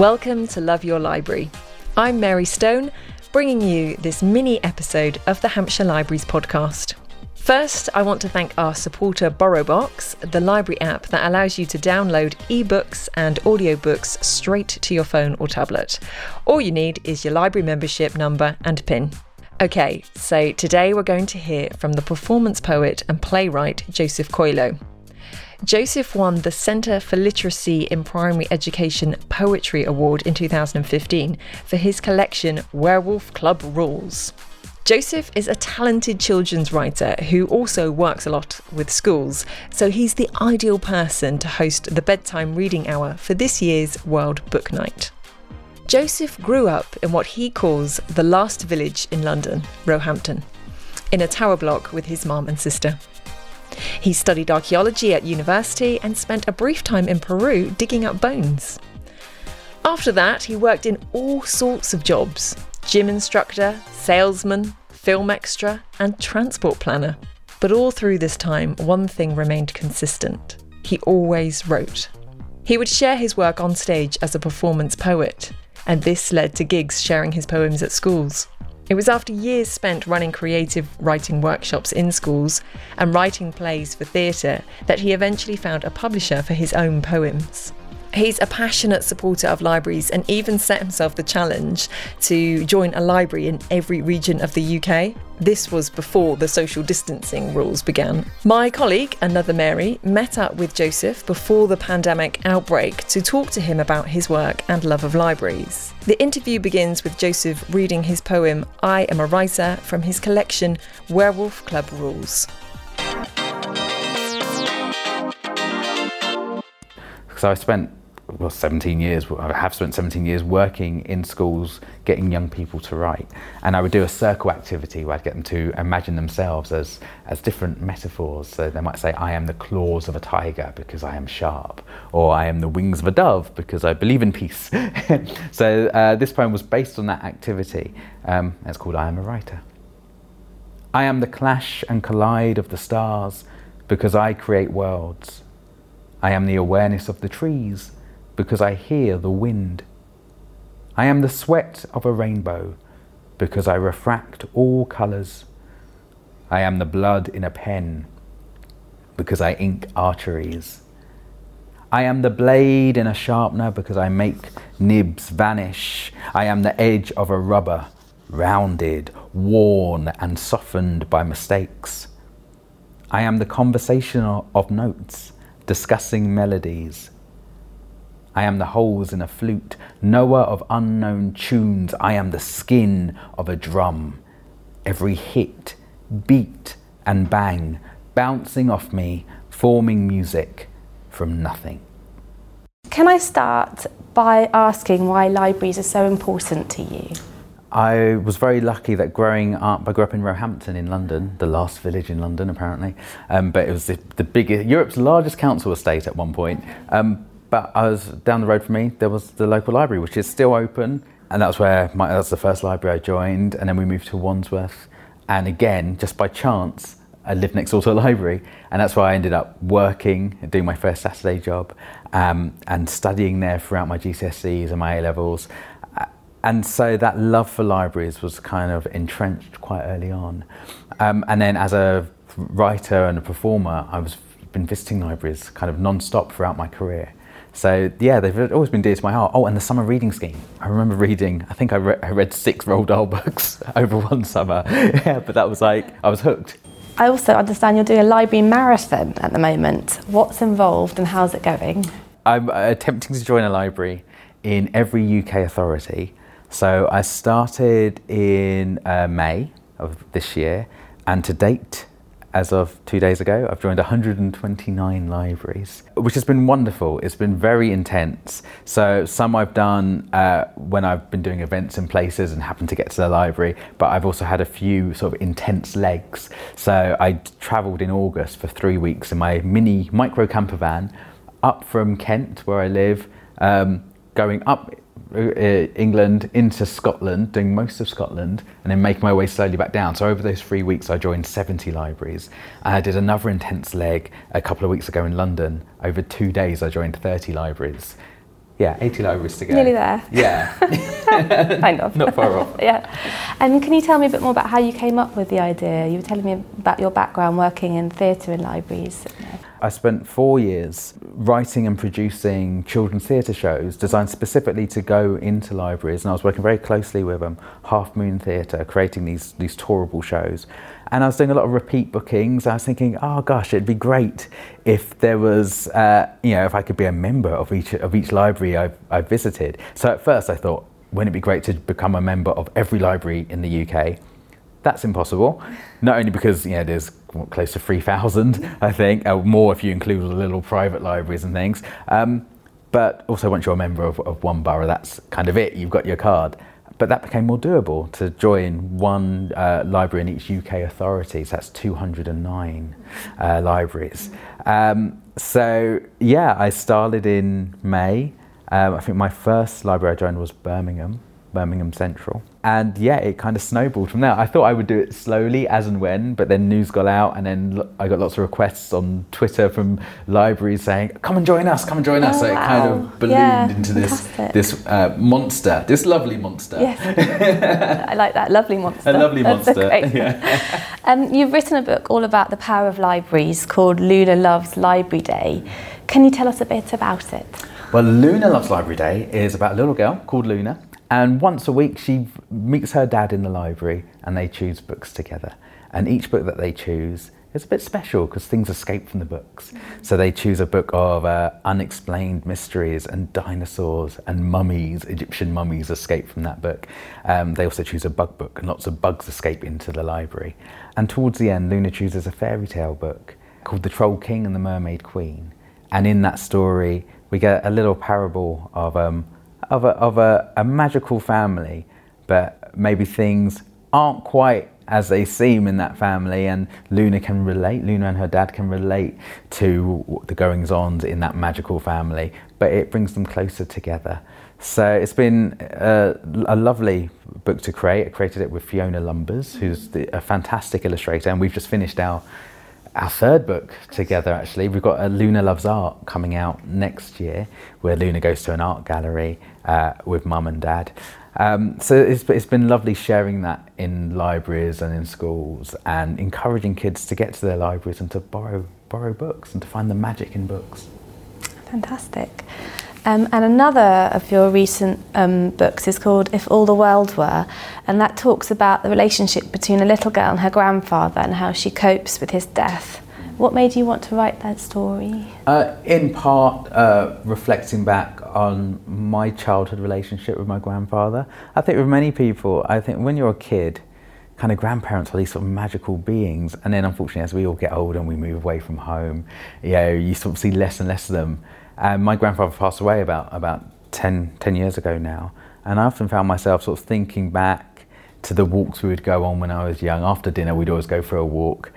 Welcome to Love Your Library. I'm Mary Stone, bringing you this mini episode of the Hampshire Libraries podcast. First, I want to thank our supporter BorrowBox, the library app that allows you to download ebooks and audiobooks straight to your phone or tablet. All you need is your library membership number and PIN. Okay, so today we're going to hear from the performance poet and playwright Joseph Coelho. Joseph won the Centre for Literacy in Primary Education Poetry Award in 2015 for his collection Werewolf Club Rules. Joseph is a talented children's writer who also works a lot with schools, so he's the ideal person to host the bedtime reading hour for this year's World Book Night. Joseph grew up in what he calls the last village in London, Roehampton, in a tower block with his mum and sister. He studied archaeology at university and spent a brief time in Peru digging up bones. After that, he worked in all sorts of jobs gym instructor, salesman, film extra, and transport planner. But all through this time, one thing remained consistent he always wrote. He would share his work on stage as a performance poet, and this led to gigs sharing his poems at schools. It was after years spent running creative writing workshops in schools and writing plays for theatre that he eventually found a publisher for his own poems. He's a passionate supporter of libraries and even set himself the challenge to join a library in every region of the UK. This was before the social distancing rules began. My colleague, another Mary, met up with Joseph before the pandemic outbreak to talk to him about his work and love of libraries. The interview begins with Joseph reading his poem I Am a Writer from his collection Werewolf Club Rules. So I spent well, 17 years, I have spent 17 years working in schools, getting young people to write. And I would do a circle activity where I'd get them to imagine themselves as, as different metaphors. So they might say, I am the claws of a tiger because I am sharp, or I am the wings of a dove because I believe in peace. so uh, this poem was based on that activity. Um, it's called I Am a Writer. I am the clash and collide of the stars because I create worlds. I am the awareness of the trees because I hear the wind. I am the sweat of a rainbow because I refract all colours. I am the blood in a pen because I ink arteries. I am the blade in a sharpener because I make nibs vanish. I am the edge of a rubber, rounded, worn, and softened by mistakes. I am the conversation of notes, discussing melodies. I am the holes in a flute, knower of unknown tunes. I am the skin of a drum. Every hit, beat, and bang bouncing off me, forming music from nothing. Can I start by asking why libraries are so important to you? I was very lucky that growing up, I grew up in Roehampton in London, the last village in London apparently, um, but it was the, the biggest, Europe's largest council estate at one point. Um, but I was down the road from me. There was the local library, which is still open, and that's where my, that's the first library I joined. And then we moved to Wandsworth, and again, just by chance, I lived next door to a library, and that's where I ended up working, doing my first Saturday job, um, and studying there throughout my GCSEs and my A levels. And so that love for libraries was kind of entrenched quite early on. Um, and then as a writer and a performer, I was been visiting libraries kind of non-stop throughout my career. So yeah, they've always been dear to my heart. Oh, and the summer reading scheme. I remember reading. I think I, re- I read six Roald Dahl books over one summer. yeah, but that was like I was hooked. I also understand you're doing a library marathon at the moment. What's involved and how's it going? I'm attempting to join a library in every UK authority. So I started in uh, May of this year, and to date, as of two days ago, I've joined 129 libraries, which has been wonderful. It's been very intense. So, some I've done uh, when I've been doing events in places and happened to get to the library, but I've also had a few sort of intense legs. So, I travelled in August for three weeks in my mini micro camper van up from Kent, where I live, um, going up Uh, England into Scotland, doing most of Scotland, and then making my way slowly back down. So over those three weeks, I joined 70 libraries. I did another intense leg a couple of weeks ago in London. Over two days, I joined 30 libraries. Yeah, 80 libraries to go. Nearly there. Yeah, kind of. not far off. yeah. And can you tell me a bit more about how you came up with the idea? You were telling me about your background working in theatre and libraries. I spent four years writing and producing children's theatre shows designed specifically to go into libraries, and I was working very closely with um, Half Moon Theatre, creating these these tourable shows. And I was doing a lot of repeat bookings. I was thinking, oh gosh, it'd be great if there was, uh, you know, if I could be a member of each of each library I've, I've visited. So at first I thought, wouldn't it be great to become a member of every library in the UK? That's impossible. Not only because you know there's what, close to three thousand, I think, or more if you include the little private libraries and things. Um, but also, once you're a member of, of one borough, that's kind of it. You've got your card. But that became more doable to join one uh, library in each UK authority. So that's 209 uh, libraries. Um, so yeah, I started in May. Um, I think my first library I joined was Birmingham, Birmingham Central. And yeah, it kind of snowballed from there. I thought I would do it slowly as and when, but then news got out, and then I got lots of requests on Twitter from libraries saying, "Come and join us, come and join us." Oh, so it kind of ballooned Yeah, into this fantastic. this uh, monster, this lovely monster. Yes. I like that. Lovely monster. A lovely That's monster. great. Yeah. Um, you've written a book all about the power of libraries called Luna Loves Library Day. Can you tell us a bit about it? Well, Luna Loves Library Day is about a little girl called Luna, and once a week she meets her dad in the library and they choose books together. And each book that they choose is a bit special because things escape from the books. So they choose a book of uh, unexplained mysteries and dinosaurs and mummies, Egyptian mummies escape from that book. Um, they also choose a bug book and lots of bugs escape into the library. And towards the end, Luna chooses a fairy tale book called The Troll King and the Mermaid Queen. And in that story, we get a little parable of, um, of, a, of a, a magical family, but maybe things aren't quite as they seem in that family. And Luna can relate, Luna and her dad can relate to the goings on in that magical family, but it brings them closer together. So it's been a, a lovely book to create. I created it with Fiona Lumbers, who's the, a fantastic illustrator, and we've just finished our our third book together actually. We've got a luna loves art coming out next year where luna goes to an art gallery uh, with mum and dad. Um, so it's, it's been lovely sharing that in libraries and in schools and encouraging kids to get to their libraries and to borrow borrow books and to find the magic in books. Fantastic. Um, and another of your recent um, books is called If All the World Were, and that talks about the relationship between a little girl and her grandfather and how she copes with his death. What made you want to write that story? Uh, in part, uh, reflecting back on my childhood relationship with my grandfather. I think with many people, I think when you're a kid, kind of grandparents are these sort of magical beings, and then unfortunately, as we all get older and we move away from home, you know, you sort of see less and less of them. And my grandfather passed away about about 10, 10 years ago now, and I often found myself sort of thinking back to the walks we would go on when I was young. After dinner, we'd always go for a walk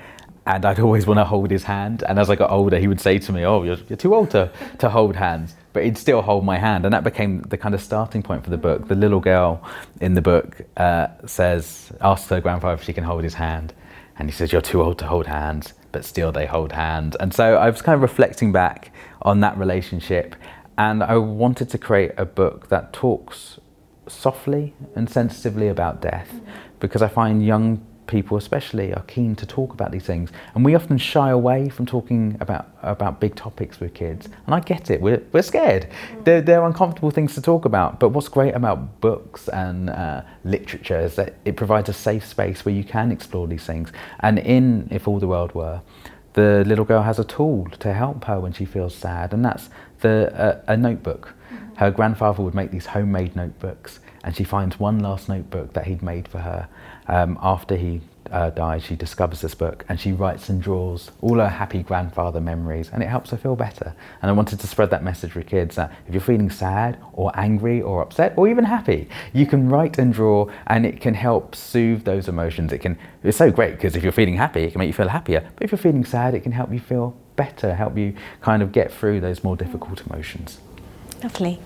and I'd always want to hold his hand. And as I got older, he would say to me, "Oh, you're, you're too old to, to hold hands," but he'd still hold my hand, and that became the kind of starting point for the book. The little girl in the book uh, says, asks her grandfather if she can hold his hand, and he says, "You're too old to hold hands," but still they hold hands. And so I was kind of reflecting back on that relationship, and I wanted to create a book that talks softly and sensitively about death, because I find young people especially are keen to talk about these things. And we often shy away from talking about about big topics with kids. And I get it. We're, we're scared. They're, they're uncomfortable things to talk about. But what's great about books and uh, literature is that it provides a safe space where you can explore these things. And in If All the World Were the little girl has a tool to help her when she feels sad. And that's the uh, a notebook. Her grandfather would make these homemade notebooks and she finds one last notebook that he'd made for her um, after he uh, died. She discovers this book and she writes and draws all her happy grandfather memories, and it helps her feel better. And I wanted to spread that message with kids that if you're feeling sad or angry or upset or even happy, you can write and draw, and it can help soothe those emotions. It can. It's so great because if you're feeling happy, it can make you feel happier. But if you're feeling sad, it can help you feel better, help you kind of get through those more difficult emotions. Lovely.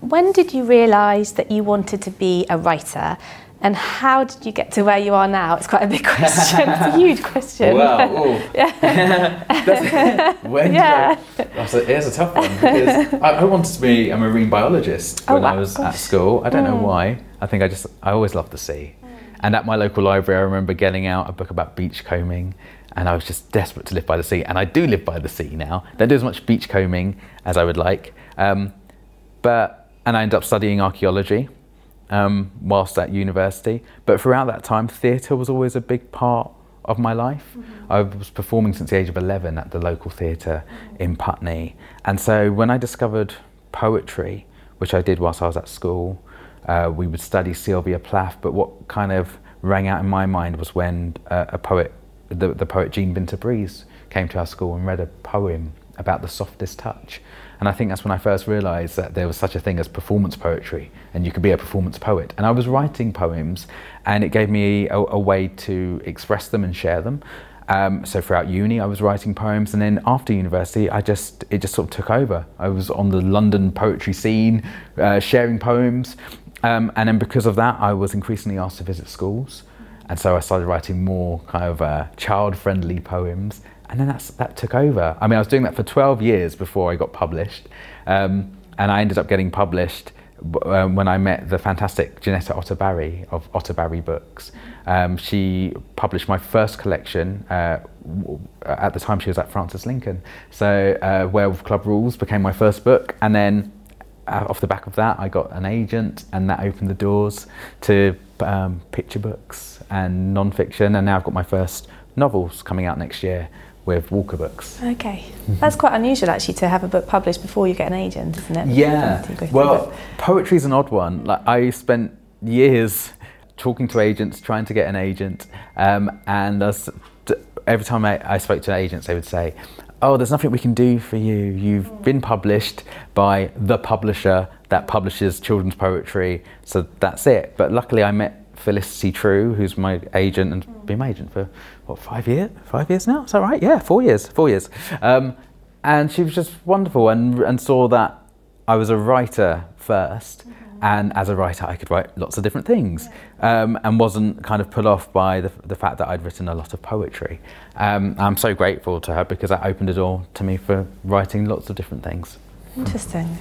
When did you realise that you wanted to be a writer? And how did you get to where you are now? It's quite a big question. it's a huge question. Oh. yeah. when yeah. I, that's a, is a tough one because I, I, wanted to be a marine biologist oh, when wow. I was Gosh. at school. I don't mm. know why. I think I just I always loved the sea. Mm. And at my local library, I remember getting out a book about beachcombing, and I was just desperate to live by the sea. And I do live by the sea now. Don't do as much beachcombing as I would like, um, but and I ended up studying archaeology um, whilst at university. But throughout that time, theatre was always a big part of my life. Mm-hmm. I was performing since the age of 11 at the local theatre mm-hmm. in Putney. And so when I discovered poetry, which I did whilst I was at school, uh, we would study Sylvia Plath. But what kind of rang out in my mind was when uh, a poet, the, the poet Jean Binta came to our school and read a poem about the softest touch. And I think that's when I first realised that there was such a thing as performance poetry, and you could be a performance poet. And I was writing poems, and it gave me a, a way to express them and share them. Um, so throughout uni, I was writing poems, and then after university, I just it just sort of took over. I was on the London poetry scene, uh, sharing poems, um, and then because of that, I was increasingly asked to visit schools, and so I started writing more kind of uh, child-friendly poems and then that's, that took over. I mean, I was doing that for 12 years before I got published, um, and I ended up getting published um, when I met the fantastic Janetta Otter-Barry of Otter-Barry Books. Um, she published my first collection. Uh, at the time, she was at Frances Lincoln. So, uh, Werewolf Club Rules became my first book, and then uh, off the back of that, I got an agent, and that opened the doors to um, picture books and non-fiction. And now I've got my first novels coming out next year with Walker Books. Okay, that's quite unusual actually to have a book published before you get an agent, isn't it? Yeah. Well, poetry is an odd one. Like I spent years talking to agents, trying to get an agent, um, and every time I, I spoke to agents, they would say, "Oh, there's nothing we can do for you. You've been published by the publisher that publishes children's poetry, so that's it." But luckily, I met Felicity Trew, who's my agent and been my agent for what five years? Five years now? Is that right? Yeah, four years. Four years. Um, and she was just wonderful and and saw that I was a writer 1st mm-hmm. and as a writer I could write lots of different things, um, and wasn't kind of put off by the the fact that I'd written a lot of poetry. Um, I'm so grateful to her because that opened a door to me for writing lots of different things. Interesting.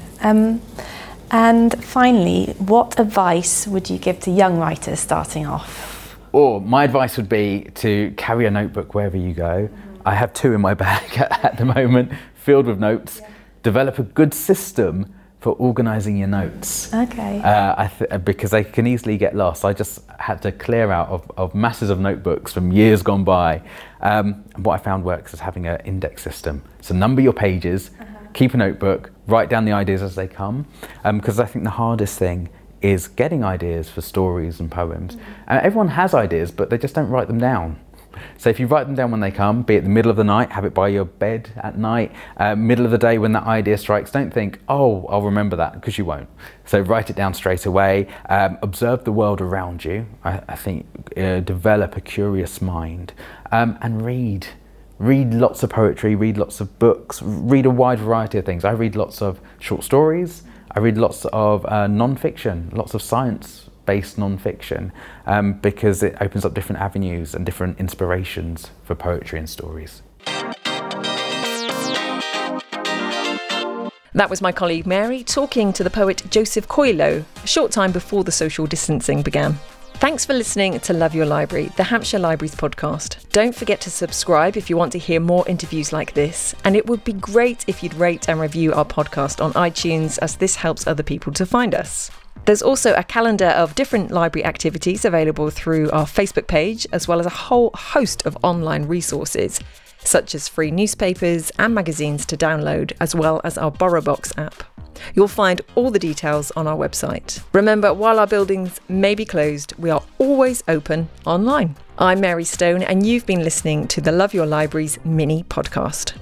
And finally, what advice would you give to young writers starting off? Or my advice would be to carry a notebook wherever you go. Mm-hmm. I have two in my bag at the moment, filled with notes. Yeah. Develop a good system for organising your notes. Okay. Uh, th- because they can easily get lost. I just had to clear out of, of masses of notebooks from years gone by. Um, what I found works is having an index system. So number your pages, uh-huh. Keep a notebook, write down the ideas as they come. Because um, I think the hardest thing is getting ideas for stories and poems. Uh, everyone has ideas, but they just don't write them down. So if you write them down when they come, be it the middle of the night, have it by your bed at night, uh, middle of the day when that idea strikes, don't think, oh, I'll remember that, because you won't. So write it down straight away. Um, observe the world around you. I, I think uh, develop a curious mind um, and read read lots of poetry, read lots of books, read a wide variety of things. I read lots of short stories, I read lots of uh, non fiction, lots of science based non fiction, um, because it opens up different avenues and different inspirations for poetry and stories. That was my colleague Mary talking to the poet Joseph Coelho a short time before the social distancing began. Thanks for listening to Love Your Library, the Hampshire Libraries podcast. Don't forget to subscribe if you want to hear more interviews like this. And it would be great if you'd rate and review our podcast on iTunes, as this helps other people to find us. There's also a calendar of different library activities available through our Facebook page, as well as a whole host of online resources, such as free newspapers and magazines to download, as well as our BorrowBox app. You'll find all the details on our website. Remember, while our buildings may be closed, we are always open online. I'm Mary Stone, and you've been listening to the Love Your Libraries mini podcast.